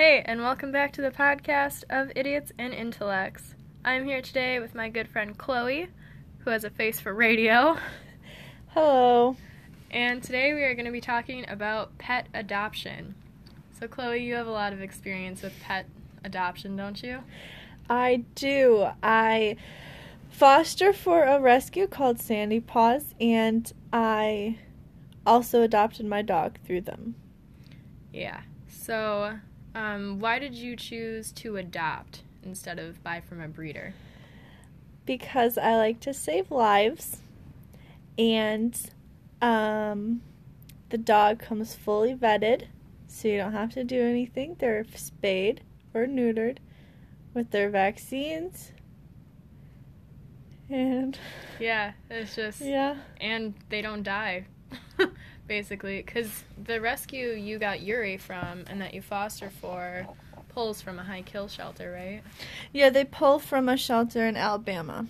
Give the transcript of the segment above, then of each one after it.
Hey, and welcome back to the podcast of Idiots and Intellects. I'm here today with my good friend Chloe, who has a face for radio. Hello. And today we are going to be talking about pet adoption. So, Chloe, you have a lot of experience with pet adoption, don't you? I do. I foster for a rescue called Sandy Paws, and I also adopted my dog through them. Yeah. So, um, why did you choose to adopt instead of buy from a breeder? Because I like to save lives, and um, the dog comes fully vetted, so you don't have to do anything. They're spayed or neutered with their vaccines. And Yeah, it's just yeah, and they don't die basically because the rescue you got yuri from and that you foster for pulls from a high kill shelter right yeah, they pull from a shelter in Alabama.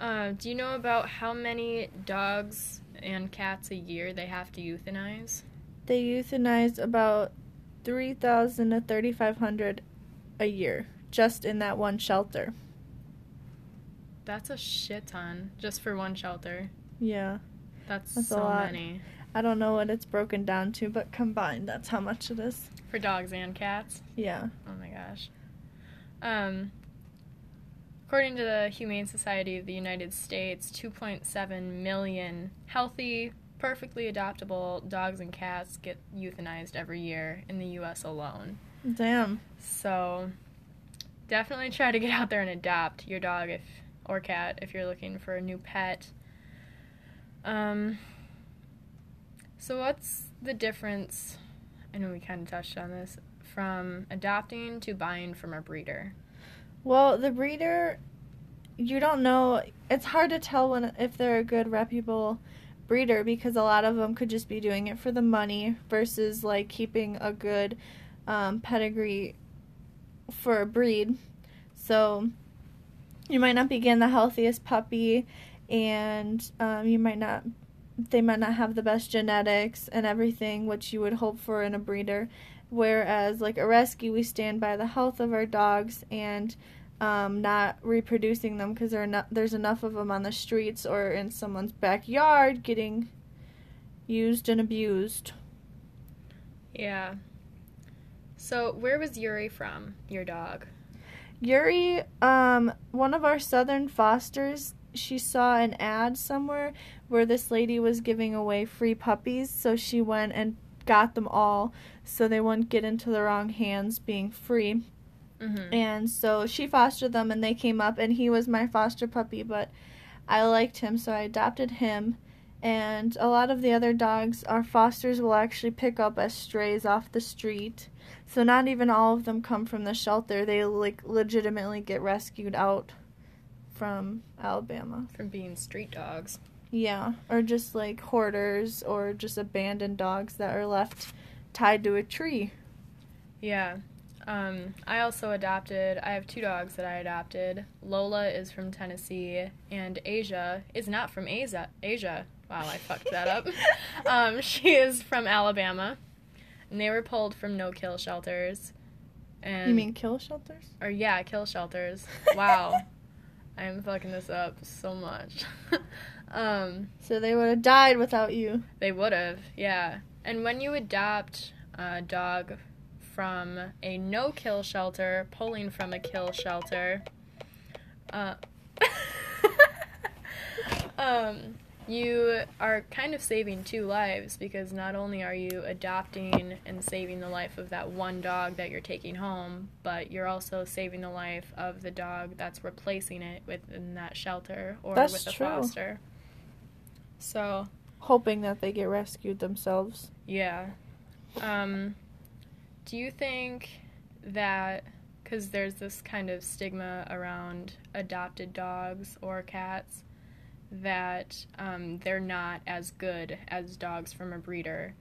uh, do you know about how many dogs and cats a year they have to euthanize They euthanize about 3,000 to 3,500 a year just in that one shelter. that's a shit ton just for one shelter Yeah. That's, That's so many I don't know what it's broken down to, but combined, that's how much it is. for dogs and cats Yeah. Oh my gosh. Um, according to the Humane Society of the United States, 2.7 million healthy, perfectly adoptable dogs and cats get euthanized every year in the U.S. alone. Damn. So, definitely try to get out there and adopt your dog if or cat if you're looking for a new pet. Um, so what's the difference? I know we kind of touched on this from adopting to buying from a breeder. Well, the breeder, you don't know. It's hard to tell when if they're a good, reputable breeder because a lot of them could just be doing it for the money versus like keeping a good um, pedigree for a breed. So you might not be getting the healthiest puppy, and um, you might not. They might not have the best genetics and everything, which you would hope for in a breeder. Whereas, like a rescue, we stand by the health of our dogs and um, not reproducing them because there's enough of them on the streets or in someone's backyard getting used and abused. Yeah. So where was Yuri from? Your dog? Yuri, um, one of our southern fosters, she saw an ad somewhere where this lady was giving away free puppies, so she went and got them all so they wouldn't get into the wrong hands being free. Mm-hmm. And so she fostered them and they came up and he was my foster puppy, but I liked him so I adopted him. And a lot of the other dogs our fosters will actually pick up as strays off the street. So not even all of them come from the shelter. They like legitimately get rescued out from Alabama. From being street dogs. Yeah, or just like hoarders or just abandoned dogs that are left tied to a tree. Yeah. Um, I also adopted, I have two dogs that I adopted. Lola is from Tennessee, and Asia is not from Asia. Asia. Wow, I fucked that up. um, she is from Alabama, and they were pulled from no kill shelters. And, You mean kill shelters? Or, yeah, kill shelters. Wow. I'm fucking this up so much. um, So they would have died without you. they would have, yeah. And when you adopt a dog from a no kill shelter, pulling from a kill shelter, uh, um, you are kind of saving two lives because not only are you adopting and saving the life of that one dog that you're taking home, but you're also saving the life of the dog that's replacing it within that shelter or That's with the true. foster. So, hoping that they get rescued themselves. yeah. Um, do you think that because there's this kind of stigma around adopted dogs or cats that um, they're not as good as dogs from a breeder?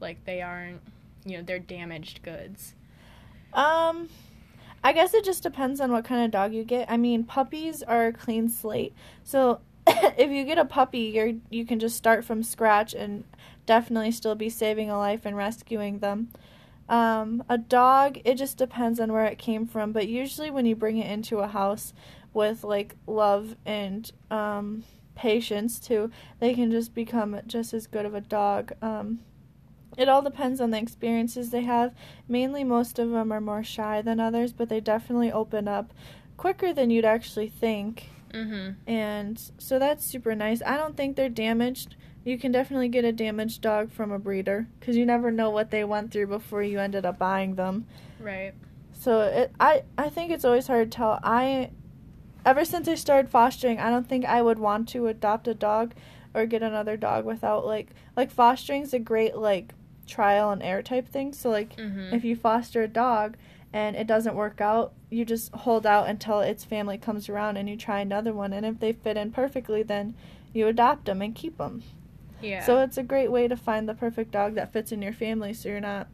Like they aren't, you know, they're damaged goods. Um, I guess it just depends on what kind of dog you get. I mean, puppies are a clean slate. So if you get a puppy, you're you can just start from scratch and definitely still be saving a life and rescuing them. Um, a dog, it just depends on where it came from, but usually when you bring it into a house with like love and um, patience too, they can just become just as good of a dog. Um, it all depends on the experiences they have. Mainly, most of them are more shy than others, but they definitely open up quicker than you'd actually think. Mm-hmm. And so that's super nice. I don't think they're damaged. You can definitely get a damaged dog from a breeder because you never know what they went through before you ended up buying them. Right. So it, I, I think it's always hard to tell. I, ever since I started fostering, I don't think I would want to adopt a dog or get another dog without like like fostering's a great like trial and error type thing. So like Mm-hmm. if you foster a dog and it doesn't work out, you just hold out until its family comes around and you try another one. And if they fit in perfectly, then you adopt them and keep them. yeah. So it's a great way to find the perfect dog that fits in your family so you're not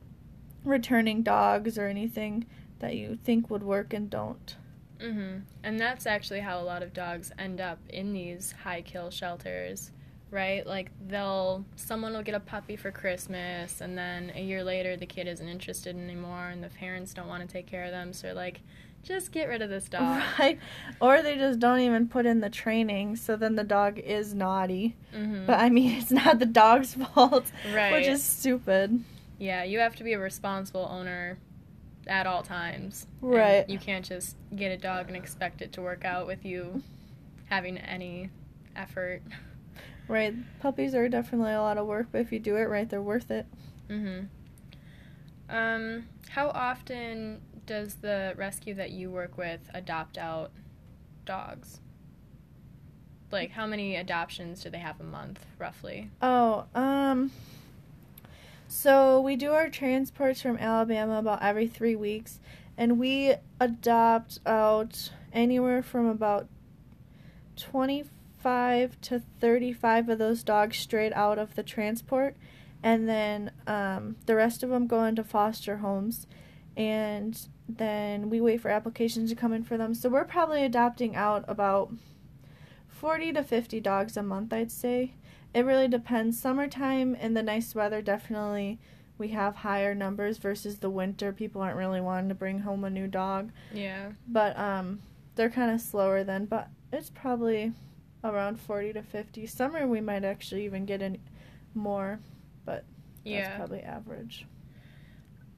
returning dogs or anything that you think would work and don't. Mm-hmm. And that's actually how a lot of dogs end up in these high kill shelters, right? Like they'll someone will get a puppy for Christmas and then a year later the kid isn't interested anymore and the parents don't want to take care of them, so like just get rid of this dog. Right? Or they just don't even put in the training, so then the dog is naughty. Mm-hmm. But I mean, it's not the dog's fault, right. which is stupid. yeah, you have to be a responsible owner at all times. And Right. You can't just get a dog and expect it to work out with you having any effort. Right. Puppies are definitely a lot of work, but if you do it right, they're worth it. Mm-hmm. Um, how often does the rescue that you work with adopt out dogs? Like, how many adoptions do they have a month, roughly? Oh, um. So we do our transports from Alabama about every three weeks, and we adopt out anywhere from about 25 to 35 of those dogs straight out of the transport, and then um, the rest of them go into foster homes, and then we wait for applications to come in for them. So we're probably adopting out about 40 to 50 dogs a month, I'd say. It really depends. Summertime and the nice weather, definitely we have higher numbers versus the winter. People aren't really wanting to bring home a new dog, Yeah. but um, they're kind of slower then. But it's probably around 40 to 50. Summer we might actually even get in more, but Yeah. that's probably average.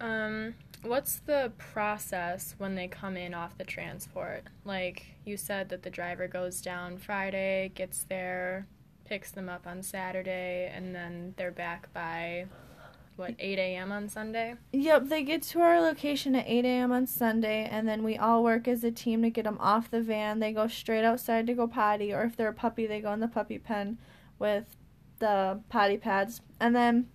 Um, what's the process when they come in off the transport? Like you said that the driver goes down Friday, gets there, picks them up on Saturday, and then they're back by what 8 a.m. on Sunday. Yep, they get to our location at 8 a.m. on Sunday, and then we all work as a team to get them off the van. They go straight outside to go potty, or if they're a puppy, they go in the puppy pen with the potty pads. And then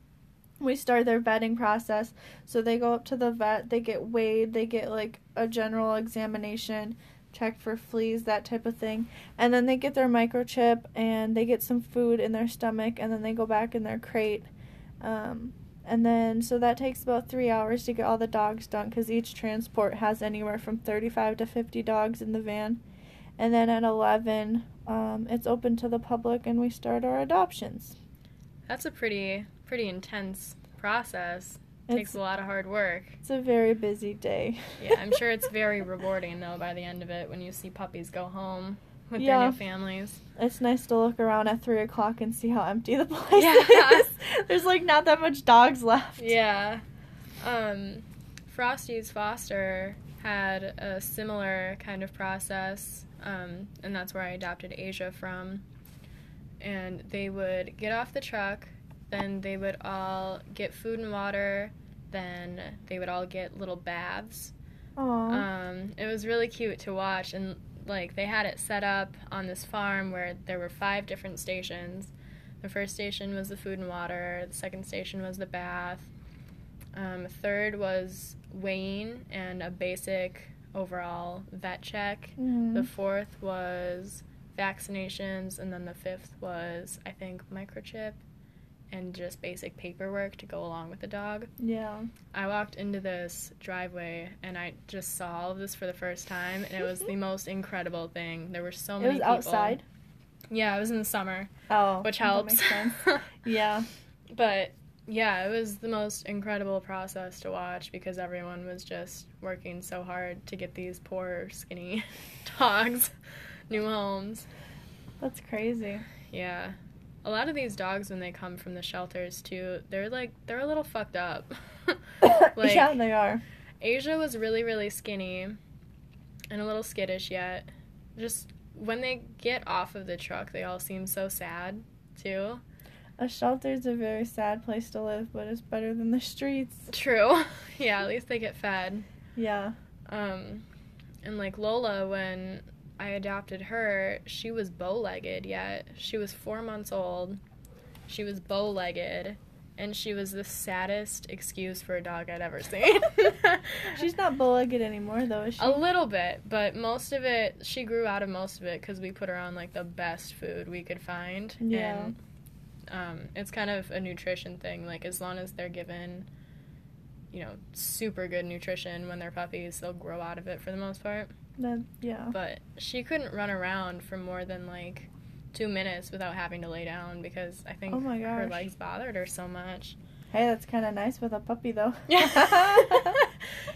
we start their vetting process. So they go up to the vet, they get weighed, they get like a general examination, check for fleas, that type of thing. And then they get their microchip and they get some food in their stomach, and then they go back in their crate. Um, and then, so that takes about three hours to get all the dogs done because each transport has anywhere from 35 to 50 dogs in the van. And then at 11, um, it's open to the public and we start our adoptions. That's a pretty pretty intense process. Takes a lot of hard work. it's a very busy day. Yeah, I'm sure it's very rewarding though by the end of it when you see puppies go home with their new families. It's nice to look around at 3 o'clock and see how empty the place Yeah. is. There's like not that much dogs left. Yeah. Um, Frosty Fosters had a similar kind of process, um, and that's where I adopted Asia from. And they would get off the truck, then they would all get food and water, then they would all get little baths. Um, it was really cute to watch, and like they had it set up on this farm where there were five different stations. The first station was the food and water. The second station was the bath. Um, third was weighing and a basic overall vet check. Mhm. The fourth was vaccinations, and then the fifth was I think microchip and just basic paperwork to go along with the dog. yeah. I walked into this driveway and I just saw all of this for the first time, and it was the most incredible thing. There were so It many was people. outside. Yeah, it was in the summer, Oh, which that helps. makes sense. yeah. but yeah, it was the most incredible process to watch because everyone was just working so hard to get these poor, skinny dogs new homes. That's crazy. Yeah. A lot of these dogs, when they come from the shelters, too, they're like, they're a little fucked up. like, yeah, they are. Asia was really, really skinny and a little skittish yet. Just when they get off of the truck, they all seem so sad, too. A shelter's a very sad place to live, but it's better than the streets. True. yeah, at least they get fed. Yeah. Um, and like Lola, when I adopted her, she was bow legged yet. She was four months old. She was bow legged. And she was the saddest excuse for a dog I'd ever seen. She's not bow legged anymore, though, is she? A little bit, but most of it, she grew out of most of it because we put her on like the best food we could find. Yeah. And um, it's kind of a nutrition thing. Like, as long as they're given, you know, super good nutrition when they're puppies, they'll grow out of it for the most part. That, yeah. But she couldn't run around for more than like two minutes without having to lay down because I think Oh my her legs bothered her so much. Hey, that's kind of nice with a puppy, though. Yeah.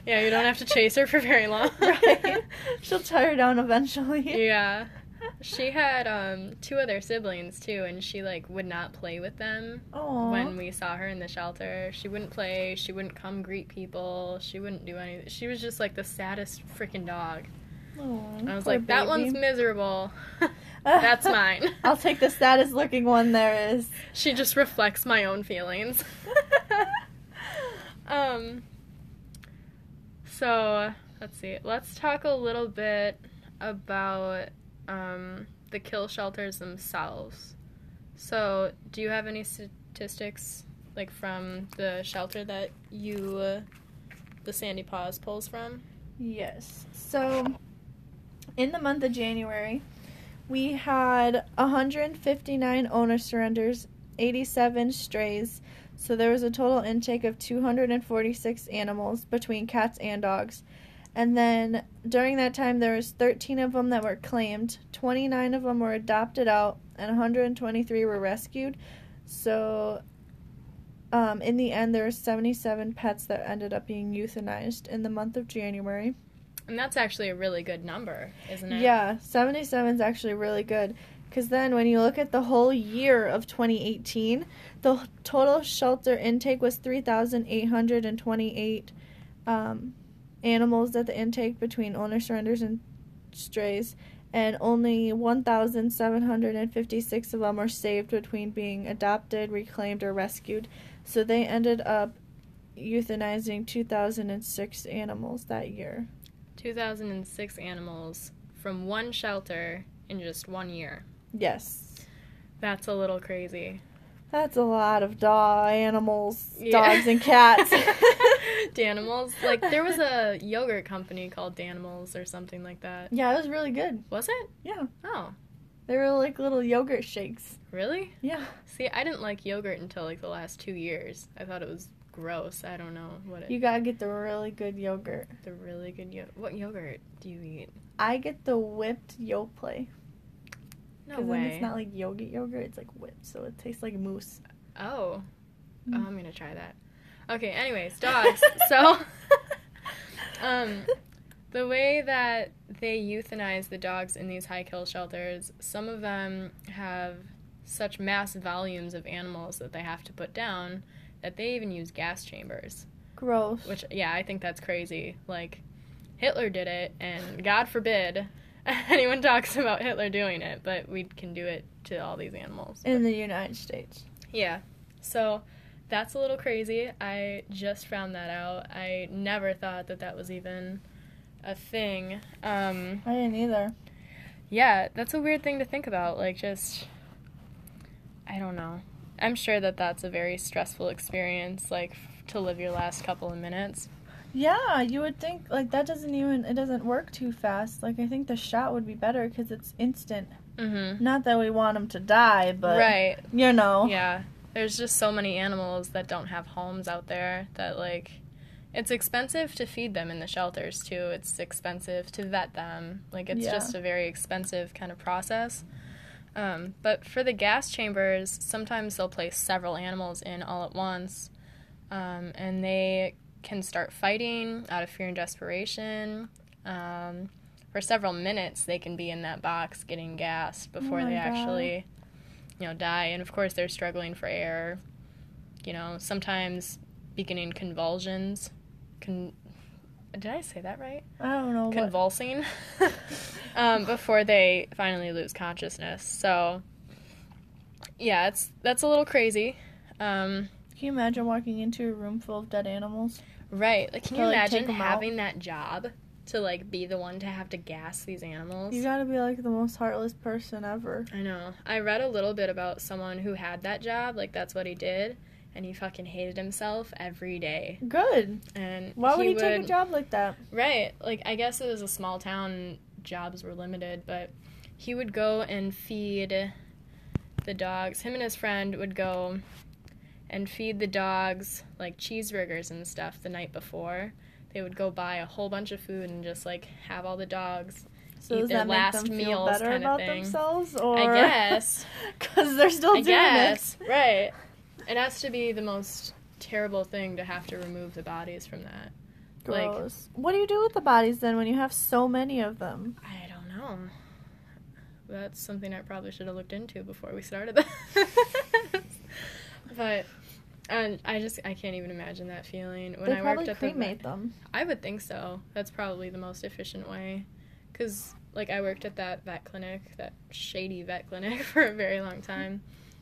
yeah, you don't have to chase her for very long. right? She'll tire down eventually. yeah. She had um, two other siblings too, and she like would not play with them Aww. when we saw her in the shelter. She wouldn't play. She wouldn't come greet people. She wouldn't do anything. She was just like the saddest freaking dog. Aw, I was like, that one's miserable. That's mine. I'll take the saddest looking one there is. She just reflects my own feelings. um so let's see. Let's talk a little bit about um, the kill shelters themselves. So, do you have any statistics like from the shelter that you uh, the Sandy Paws pulls from? Yes. So, in the month of January, we had 159 owner surrenders, 87 strays. So, there was a total intake of 246 animals between cats and dogs. And then during that time, there was 13 of them that were claimed, 29 of them were adopted out, and 123 were rescued. So, um, in the end, there were 77 pets that ended up being euthanized in the month of January. And that's actually a really good number, isn't it? Yeah, 77 is actually really good. Because then when you look at the whole year of 2018, the total shelter intake was 3,828 um, animals at the intake between owner surrenders and strays. And only 1,756 of them were saved between being adopted, reclaimed, or rescued. So they ended up euthanizing 2,006 animals that year. 2006 animals from one shelter in just one year. Yes. That's a little crazy. That's a lot of dog animals, Yeah. dogs and cats. Danimals. Like there was a yogurt company called Danimals or something like that. yeah, it was really good. Was it? Yeah. Oh, They were like little yogurt shakes. really? Yeah. See, I didn't like yogurt until like the last two years. I thought it was gross. I don't know what it. You gotta get the really good yogurt. the really good yo- What yogurt do you eat? I get the whipped Yoplait. No way. then it's not like yogurt yogurt, it's like whipped, so it tastes like mousse. Oh. Mm. oh, I'm gonna try that. Okay. Anyways, dogs. so, um, the way that they euthanize the dogs in these high kill shelters, some of them have such mass volumes of animals that they have to put down that they even use gas chambers. Gross. Which, yeah, I think that's crazy. Like, Hitler did it, and God forbid anyone talks about Hitler doing it, but we can do it to all these animals. In the United States. Yeah. So that's a little crazy. I just found that out. I never thought that that was even a thing. Um, I didn't either. yeah, that's a weird thing to think about. Like, just. I don't know. I'm sure that that's a very stressful experience, like, f- to live your last couple of minutes. Yeah, you would think like that doesn't even it doesn't work too fast. Like I think the shot would be better because it's instant. Mm Not that we want them to die, but Right. you know. Yeah. There's just so many animals that don't have homes out there that, like, it's expensive to feed them in the shelters, too. It's expensive to vet them. Like, it's Yeah. just a very expensive kind of process. Um, but for the gas chambers, sometimes they'll place several animals in all at once, um, and they can start fighting out of fear and desperation. Um, for several minutes, they can be in that box getting gassed before Oh they God. actually, you know, die. And of course, they're struggling for air. You know, sometimes beginning convulsions. Con- Did I say that right? I don't know convulsing um, before they finally lose consciousness. So, yeah, it's that's a little crazy. Um, Can you imagine walking into a room full of dead animals? right? Like, can To, you like, imagine 'em out? having that job to like be the one to have to gas these animals? You gotta be like the most heartless person ever. I know. I read a little bit about someone who had that job. Like, that's what he did. And he fucking hated himself every day. Good. And Why would he he take a job like that? Right. Like I guess it was a small town jobs were limited, but he would go and feed the dogs. Him and his friend would go and feed the dogs like cheeseburgers and stuff the night before. They would go buy a whole bunch of food and just like have all the dogs. So Eat their last meals better about thing. themselves, or I guess. because they're still I doing guess. it? Right. It has to be the most terrible thing to have to remove the bodies from that. Like- Gross. what do you do with the bodies then when you have so many of them? I don't know. That's something I probably should have looked into before we started this. but and I just I can't even imagine that feeling when they I worked at the cremate them. I would think so. That's probably the most efficient way. Cuz like I worked at that vet clinic, that shady vet clinic for a very long time.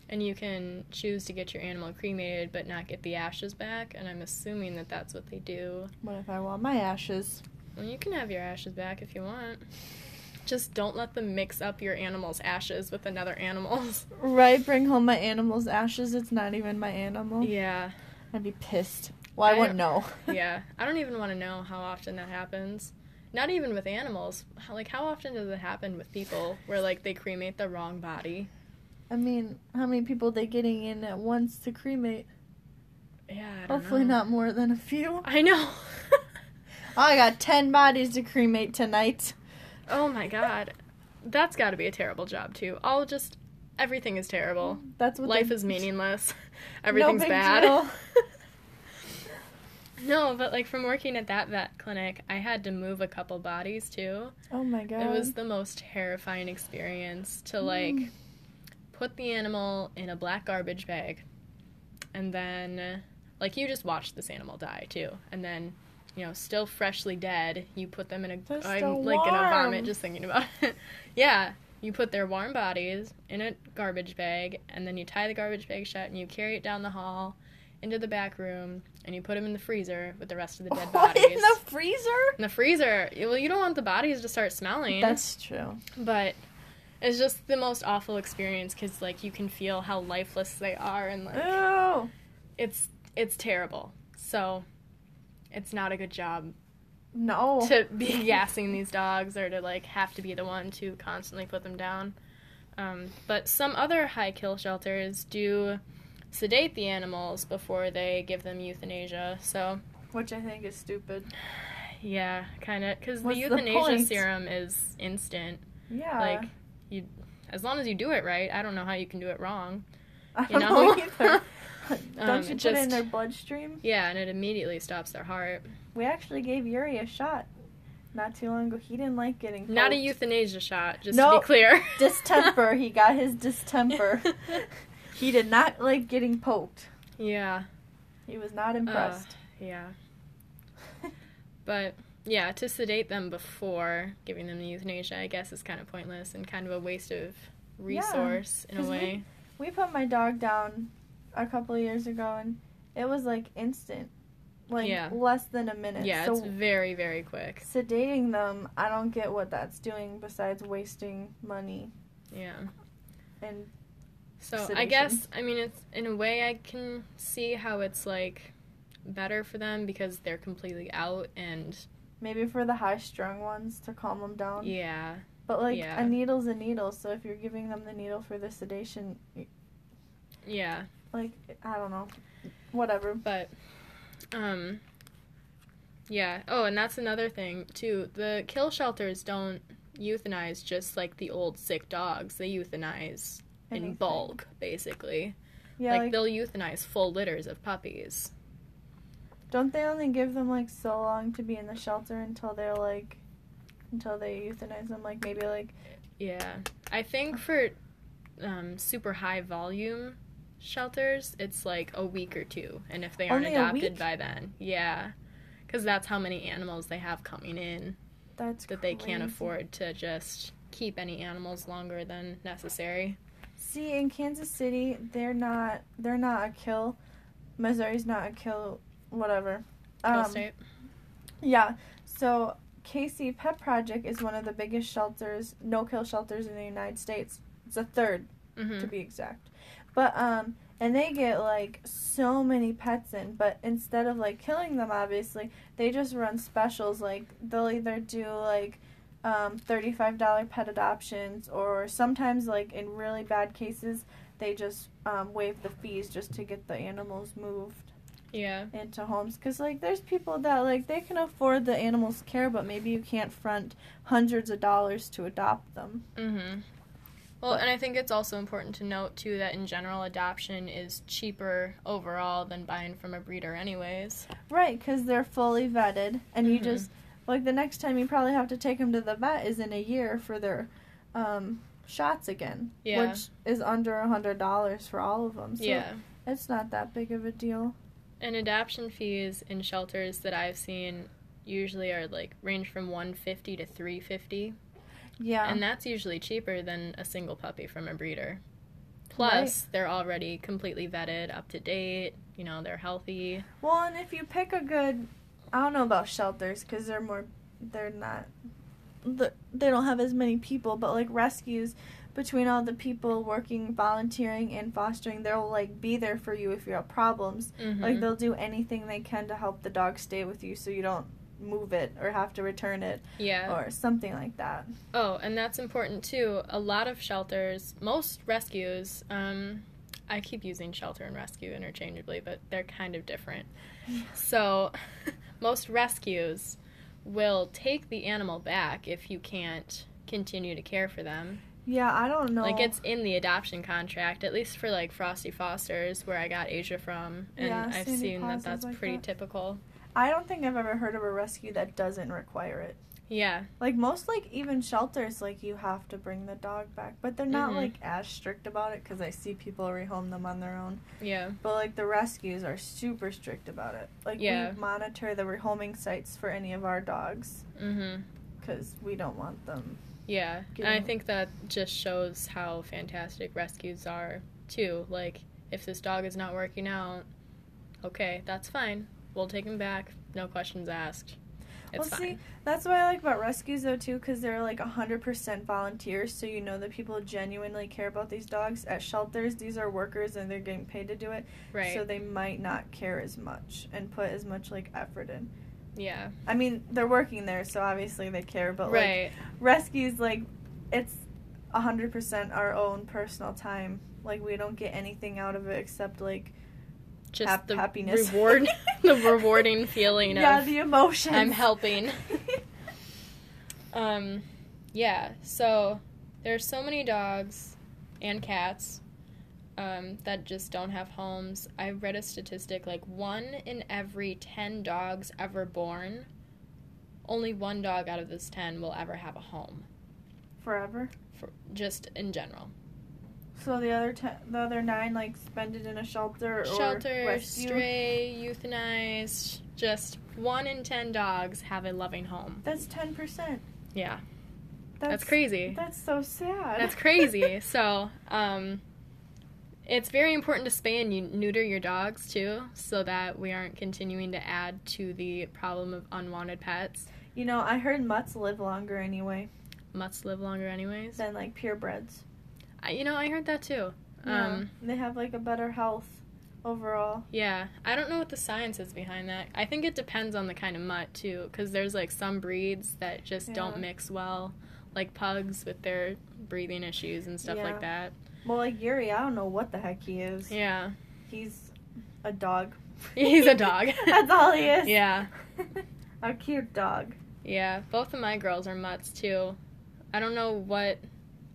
And you can choose to get your animal cremated but not get the ashes back, and I'm assuming that that's what they do. What if I want my ashes? Well, you can have your ashes back if you want. Just don't let them mix up your animal's ashes with another animal's. Right, bring home my animal's ashes. It's not even my animal. Yeah, I'd be pissed. Well, I, I wouldn't know. yeah. I don't even want to know how often that happens. Not even with animals. Like, how often does it happen with people where, like, they cremate the wrong body? I mean, how many people are they getting in at once to cremate? Yeah, I don't Hopefully know. not more than a few. I know. I got ten bodies to cremate tonight. oh my god. That's got to be a terrible job, too. All just. Everything is terrible. That's what Life is meaningless. Everything's big bad. no, but like from working at that vet clinic, I had to move a couple bodies too. Oh my god. It was the most terrifying experience to like Mm. Put the animal in a black garbage bag and then like you just watch this animal die too. And then you know, still freshly dead, you put them in a still like gonna vomit just thinking about it. yeah. You put their warm bodies in a garbage bag and then you tie the garbage bag shut and you carry it down the hall into the back room and you put them in the freezer with the rest of the dead What, bodies. in the freezer? In the freezer. Well, you don't want the bodies to start smelling. That's true. but it's just the most awful experience because like you can feel how lifeless they are and like it's it's terrible. So it's not a good job No. to be gassing these dogs or to like have to be the one to constantly put them down. Um, but some other high kill shelters do sedate the animals before they give them euthanasia. So Which I think is stupid. yeah, kind of because the What's the euthanasia serum is instant. Yeah. Like you, as long as you do it right, I don't know how you can do it wrong. I you don't know? know either. Don't Um, you put it in their bloodstream? Yeah, and it immediately stops their heart. We actually gave Yuri a shot not too long ago. He didn't like getting poked. Not a euthanasia shot, just to be clear. distemper. he got his distemper. he did not like getting poked. yeah, He was not impressed. yeah. But yeah, to sedate them before giving them the euthanasia, I guess is kind of pointless and kind of a waste of resource in a way. we put my dog down a couple of years ago, and it was like instant, like Yeah. less than a minute. Yeah, so it's very very quick. sedating them, I don't get what that's doing besides wasting money Yeah. and So I guess I mean it's in a way I can see how it's like better for them because they're completely out and maybe for the high strung ones to calm them down. yeah But like yeah. a needle's a needle, so if you're giving them the needle for the sedation, yeah like I don't know, whatever. but um yeah oh and that's another thing too the kill shelters don't euthanize just like the old sick dogs. They euthanize in bulk, basically. Yeah, like, like, they'll euthanize full litters of puppies. Don't they only give them like so long to be in the shelter until they're like, until they euthanize them? Like maybe like Yeah. I think for um, super high volume shelters, it's like a week or two. And if they aren't Only adopted by then, yeah. Because that's how many animals they have coming in that's that they can't afford to just keep any animals longer than necessary. See, in Kansas City, they're not they're not a kill. Missouri's not a kill. Whatever. Um, state. Yeah. So KC Pet Project is one of the biggest shelters, no kill shelters in the United States. It's a third hmm to be exact. But um and they get like so many pets in, but instead of like killing them obviously, they just run specials like they'll either do like um $35 pet adoptions or sometimes like in really bad cases they just um, waive the fees just to get the animals moved Yeah. into homes because like there's people that like they can afford the animals care but maybe you can't front hundreds of dollars to adopt them mm-hmm Well, and I think it's also important to note too that in general, adoption is cheaper overall than buying from a breeder, anyways. right because they're fully vetted and you Mhm. just like the next time you probably have to take them to the vet is in a year for their um, shots again Yeah. which is under a hundred dollars for all of them so yeah. it's not that big of a deal And adoption fees in shelters that I've seen usually are like range from 150 to 350, yeah and that's usually cheaper than a single puppy from a breeder. Plus, they're already completely vetted, up to date. You know, they're healthy. Well, and if you pick a good, I don't know about shelters because they're more, they're not, the, they don't have as many people, but like rescues, between all the people working, volunteering, and fostering, they'll like be there for you if you have problems. Mhm. Like they'll do anything they can to help the dog stay with you so you don't move it or have to return it yeah. or something like that. Oh, and that's important too. A lot of shelters, most rescues, um, I keep using shelter and rescue interchangeably, but they're kind of different. So, most rescues will take the animal back if you can't continue to care for them. Yeah, I don't know. Like it's in the adoption contract, at least for like Frosty Fosters, where I got Asia from, and Yeah, I've seen that that's like pretty that. typical. I don't think I've ever heard of a rescue that doesn't require it. Yeah, Like most, like even shelters, like you have to bring the dog back, but they're not Mhm. like as strict about it because I see people rehome them on their own. yeah, But like the rescues are super strict about it. Like Yeah. we monitor the rehoming sites for any of our dogs mhm. because we don't want them. Yeah, and I think that just shows how fantastic rescues are too. Like, if this dog is not working out, okay, that's fine. We'll take him back. No questions asked. It's well, fine. see, that's what I like about rescues though too, because they're like hundred percent volunteers, so you know that people genuinely care about these dogs. At shelters, these are workers and they're getting paid to do it, right. so they might not care as much and put as much like effort in. Yeah. I mean, they're working there, so obviously they care. But like right. rescues, like it's hundred percent our own personal time. Like we don't get anything out of it except like Just the happiness. reward, the rewarding feeling yeah, of the emotion. I'm helping. Um, yeah. So there's so many dogs and cats um, that just don't have homes. I read a statistic like one in every ten dogs ever born, only one dog out of those ten will ever have a home. Forever. For just in general, So the other te- the other nine like spend it in a shelter or shelter, rescue. stray, euthanized. Just one in ten dogs have a loving home. That's ten percent. Yeah, that's, crazy. That's so sad. That's crazy. so, um, it's very important to spay and eu- neuter your dogs too, so that we aren't continuing to add to the problem of unwanted pets. You know, I heard mutts live longer anyway Mutts live longer, anyways. than like purebreds. I, you know, I heard that too. Yeah, Um, they have like a better health overall. yeah, I don't know what the science is behind that. I think it depends on the kind of mutt too, because there's like some breeds that just don't mix well, like pugs with their breathing issues and stuff Yeah. like that. Well, like Yuri, I don't know what the heck he is. Yeah, He's a dog. He's a dog. That's all he is. yeah. a cute dog. Yeah, both of my girls are mutts too. I don't know what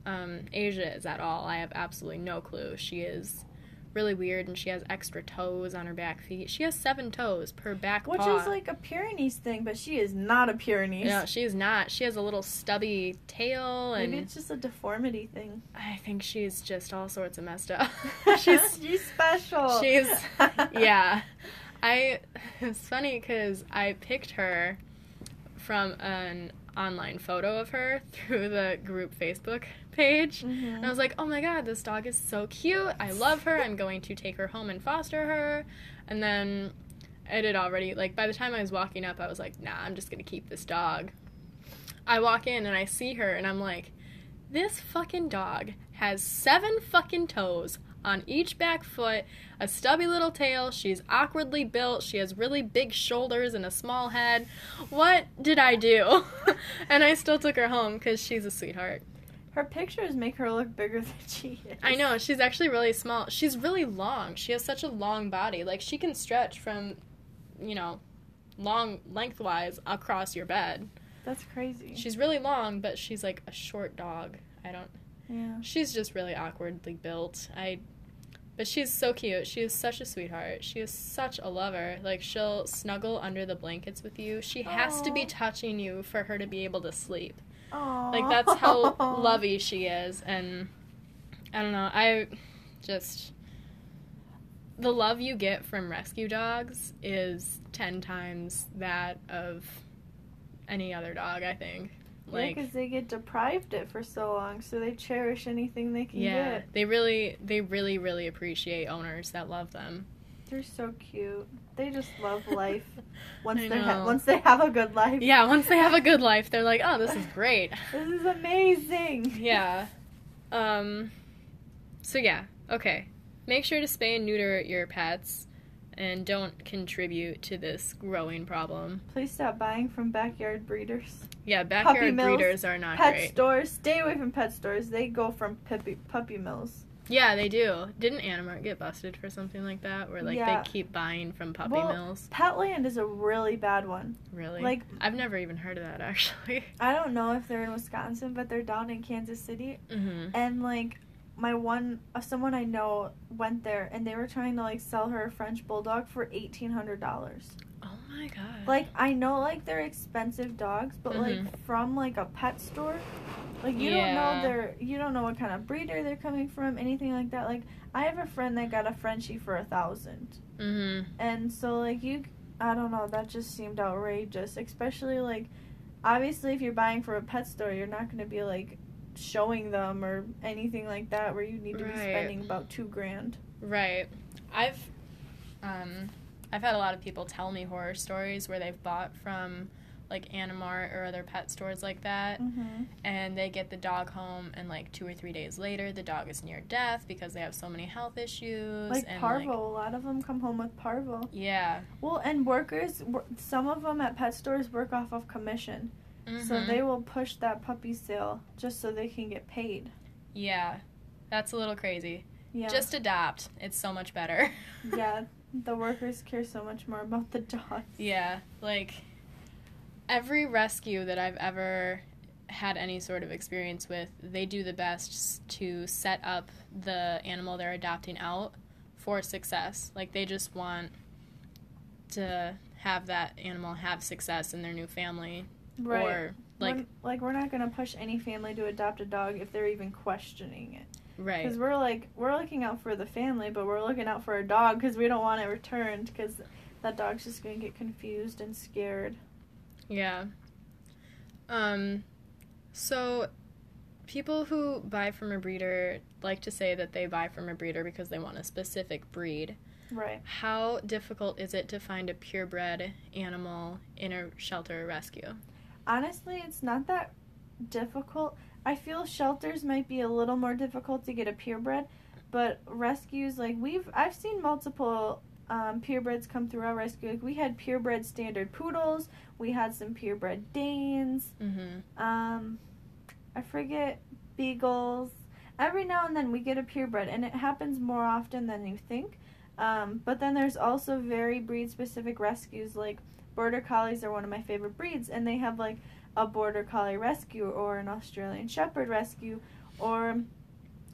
um, Asia is at all. I have absolutely no clue. She is really weird and she has extra toes on her back feet. She has seven toes per back Which paw. is like a Pyrenees thing, but she is not a Pyrenees. no, she is not. She has a little stubby tail and Maybe it's just a deformity thing. I think she's just all sorts of messed up. she's she's special. she's yeah. I it's funny cuz I picked her from an online photo of her through the group Facebook page. Mhm. And I was like, "Oh my god, this dog is so cute. I love her. I'm going to take her home and foster her." And then it had already like by the time I was walking up, I was like, "Nah, I'm just going to keep this dog." I walk in and I see her and I'm like, "This fucking dog has seven fucking toes on each back foot, a stubby little tail. She's awkwardly built. She has really big shoulders and a small head. What did I do?" and I still took her home cuz she's a sweetheart. Her pictures make her look bigger than she is. I know, she's actually really small. She's really long. She has such a long body. Like she can stretch from, you know, long lengthwise across your bed. That's crazy. She's really long, but she's like a short dog. I don't yeah. She's just really awkwardly built. I but she's so cute. She is such a sweetheart. She is such a lover. Like she'll snuggle under the blankets with you. She has to be touching you for her to be able to sleep. Aww. Like that's how lovey she is, and I don't know. I just the love you get from rescue dogs is ten times that of any other dog. I think. Like because they get deprived it for so long, so they cherish anything they can yeah, get. they really, they really, really appreciate owners that love them. They're so cute. They just love life. Once they ha- once they have a good life. Yeah, once they have a good life, they're like, oh, this is great. This is amazing. Yeah. Um so yeah, okay. Make sure to spay and neuter your pets and don't contribute to this growing problem. Please stop buying from backyard breeders. Yeah, backyard mills, breeders are not pet great. stores. Stay away from pet stores. They go from puppy puppy mills. Yeah, they do. Didn't Animart get busted for something like that where like Yeah. they keep buying from puppy Well, mills? Petland is a really bad one. Really? like- I've never even heard of that actually. I don't know if they're in Wisconsin, but they're down in Kansas City. mhm. And like my one uh, someone I know went there and they were trying to like sell her a French bulldog for eighteen hundred dollars. Oh my god. Like I know like they're expensive dogs, but Mhm. like from like a pet store, like you Yeah. don't know their you don't know what kind of breeder they're coming from, anything like that. Like I have a friend that got a Frenchie for a thousand, Mhm. and so like you, I don't know, that just seemed outrageous. Especially like, obviously if you're buying from a pet store, you're not gonna be like showing them or anything like that where you need to be spending about two grand. Right. I've um I've had a lot of people tell me horror stories where they've bought from like Animart or other pet stores like that Mm-hmm. and they get the dog home and like 2 or 3 days later the dog is near death because they have so many health issues Like and parvo, a lot of them come home with parvo. yeah. Well, and workers, some of them at pet stores work off of commission, so Mhm. they will push that puppy sale just so they can get paid. Yeah. That's a little crazy. Yeah, Just adopt. It's so much better. yeah. The workers care so much more about the dogs. Yeah, like every rescue that I've ever had any sort of experience with, they do the best to set up the animal they're adopting out for success. Like they just want to have that animal have success in their new family Right. or like We're- like we're not gonna push any family to adopt a dog if they're even questioning it. right. Because we're like we're looking out for the family, but we're looking out for a dog because we don't want it returned because that dog's just gonna get confused and scared. Yeah. Um so people who buy from a breeder like to say that they buy from a breeder because they want a specific breed. Right. How difficult is it to find a purebred animal in a shelter or rescue? Honestly, it's not that difficult. I feel shelters might be a little more difficult to get a purebred, but rescues like we've I've seen multiple um, purebreds come through our rescue. Like we had purebred standard poodles, we had some purebred Danes, Mm-hmm. um, I forget beagles. Every now and then we get a purebred, and it happens more often than you think. Um, but then there's also very breed specific rescues like border collies are one of my favorite breeds and they have like a border collie rescue or an Australian shepherd rescue or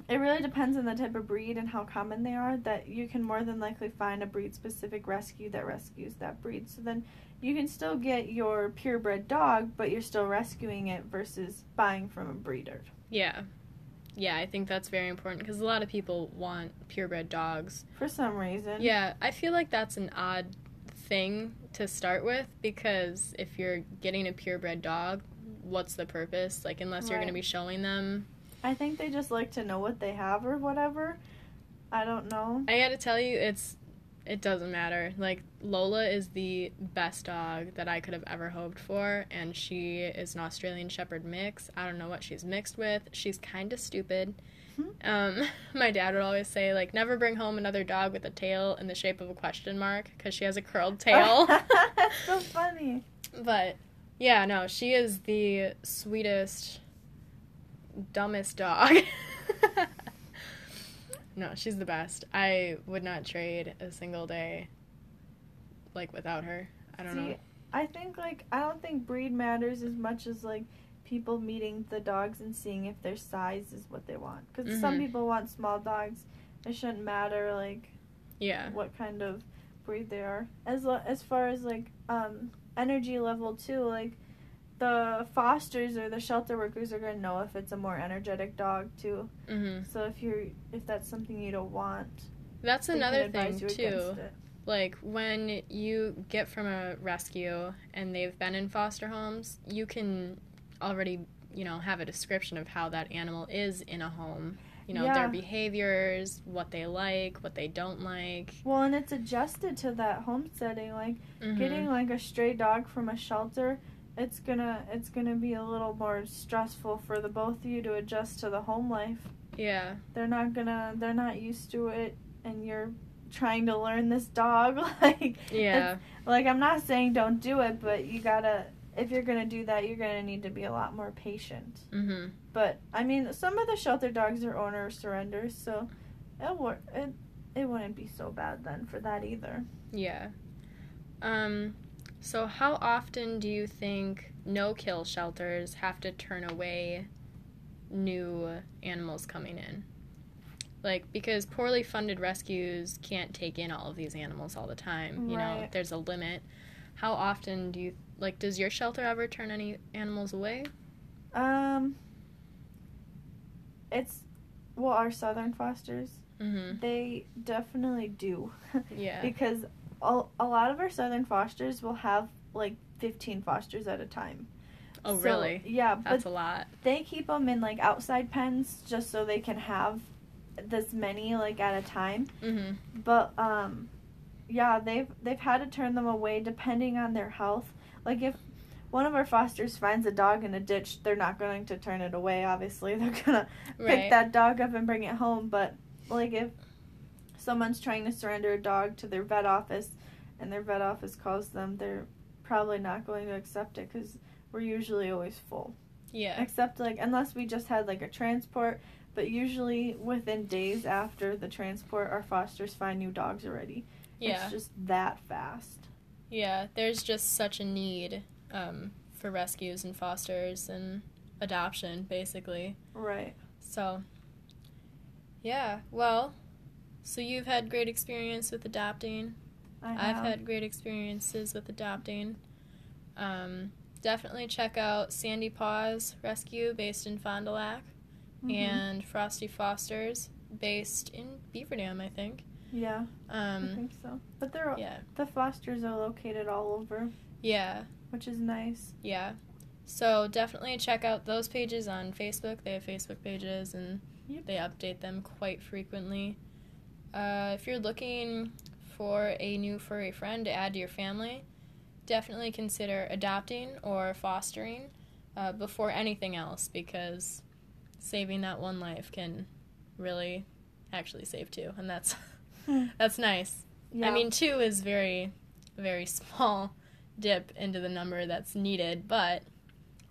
it really depends on the type of breed and how common they are that you can more than likely find a breed specific rescue that rescues that breed. So then you can still get your purebred dog, but you're still rescuing it versus buying from a breeder. Yeah. Yeah, I think that's very important because a lot of people want purebred dogs. For some reason. Yeah, I feel like that's an odd thing to start with because if you're getting a purebred dog, what's the purpose? Like, unless you're going to be showing them I think they just like to know what they have or whatever. I don't know. I gotta tell you, it's it doesn't matter. Like Lola is the best dog that I could have ever hoped for, and she is an Australian Shepherd mix. I don't know what she's mixed with. She's kind of stupid. Hmm. Um, my dad would always say like, never bring home another dog with a tail in the shape of a question mark because she has a curled tail. That's so funny. but yeah, no, she is the sweetest, dumbest dog. No, she's the best. I would not trade a single day like without her. I don't know. I think like I don't think breed matters as much as like people meeting the dogs and seeing if their size is what they want. Because some Mhm. people want small dogs. It shouldn't matter like Yeah. what kind of breed they are. As lo- as far as like um energy level too, like the fosters or the shelter workers are gonna know if it's a more energetic dog too. hmm So if you're if that's something you don't want, That's another thing too. Like when you get from a rescue and they've been in foster homes, you can already, you know, have a description of how that animal is in a home. You know, Yeah. their behaviors, what they like, what they don't like. Well, and it's adjusted to that home setting. Like Mhm. getting like a stray dog from a shelter, it's gonna it's gonna be a little more stressful for the both of you to adjust to the home life. Yeah. They're not gonna they're not used to it, and you're trying to learn this dog. like Yeah. like I'm not saying don't do it, but you gotta if you're gonna do that, you're gonna need to be a lot more patient. Mhm. But I mean, some of the shelter dogs are owner surrenders, so it wor- it it wouldn't be so bad then for that either. Yeah. Um so how often do you think no-kill shelters have to turn away new animals coming in? Like because poorly funded rescues can't take in all of these animals all the time. You know, there's a limit. How often do you like does your shelter ever turn any animals away? Um, it's well, our southern fosters Mhm. they definitely do Yeah. because a, a lot of our southern fosters will have like 15 fosters at a time. oh, So, really? Yeah, That's a lot. they keep them in like outside pens just so they can have this many like at a time. Mhm. But um, yeah, they've they've had to turn them away depending on their health. Like if one of our fosters finds a dog in a ditch, they're not going to turn it away. Obviously, they're gonna pick that dog up and bring it home. But like if someone's trying to surrender a dog to their vet office, and their vet office calls them, they're probably not going to accept it because we're usually always full. Yeah. Except like unless we just had like a transport, but usually within days after the transport, our fosters find new dogs already. Yeah. It's just that fast. Yeah, there's just such a need um, for rescues and fosters and adoption, basically. Right. So, yeah, well, so you've had great experience with adopting. I have. I've had great experiences with adopting. Um, definitely check out Sandy Paws Rescue, based in Fond du Lac, Mhm. and Frosty Fosters, based in Beaver Dam, I think. yeah, I Um, think so. But they're yeah, the fosters are located all over, yeah. which is nice. Yeah. So definitely check out those pages on Facebook. They have Facebook pages and Yep. they update them quite frequently. Uh, if you're looking for a new furry friend to add to your family, definitely consider adopting or fostering uh, before anything else because saving that one life can really actually save two, and that's that's nice. Yeah. I mean, two is very, very small dip into the number that's needed, but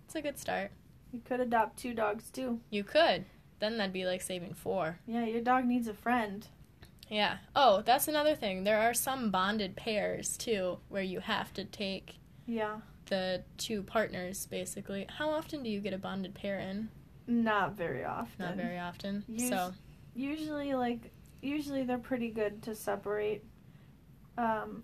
it's a good start. you could adopt two dogs too. You could. Then that'd be like saving four. Yeah, your dog needs a friend. Yeah. Oh, that's another thing. There are some bonded pairs too, where you have to take Yeah. the two partners basically. How often do you get a bonded pair in? Not very often. Not very often. Us- so Usually, like, usually they're pretty good to separate. Um,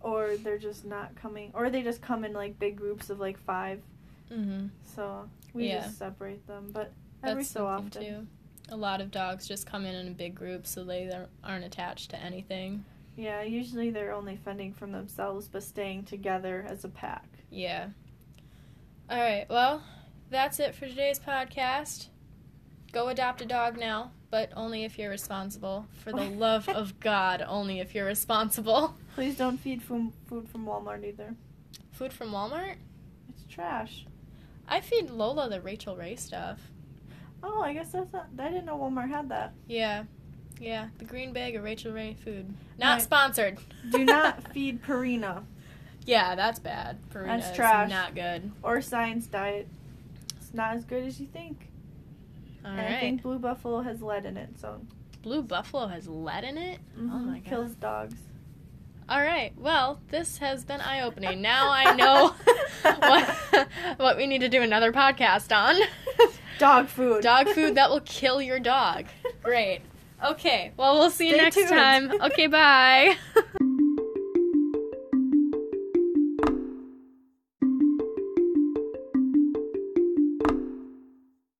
or they're just not coming, or they just come in like big groups of like five. hmm So we Yeah. just separate them, but every that's so often. too. A lot of dogs just come in in a big group, so they aren't attached to anything. Yeah, usually they're only fending from themselves, but staying together as a pack. Yeah. All right. Well, that's it for today's podcast. Go adopt a dog now, but only if you're responsible. For the love of God, only if you're responsible. Please don't feed from food from Walmart either. Food from Walmart? It's trash. I feed Lola the Rachael Ray stuff. Oh, I guess that's not. I didn't know Walmart had that. Yeah. Yeah, the green bag of Rachael Ray food. Not Right. sponsored. Do not feed Purina Yeah, that's bad. Purina That's is trash. not good. or Science Diet. It's not as good as you think. All and right. I think Blue Buffalo has lead in it, so Blue Buffalo has lead in it? Oh mhm, my god. kills dogs. All right. Well, this has been eye opening. Now I know what what we need to do another podcast on. Dog food. dog food that will kill your dog. Great. Okay. Well, we'll see you Stay next tuned. time. Okay, bye.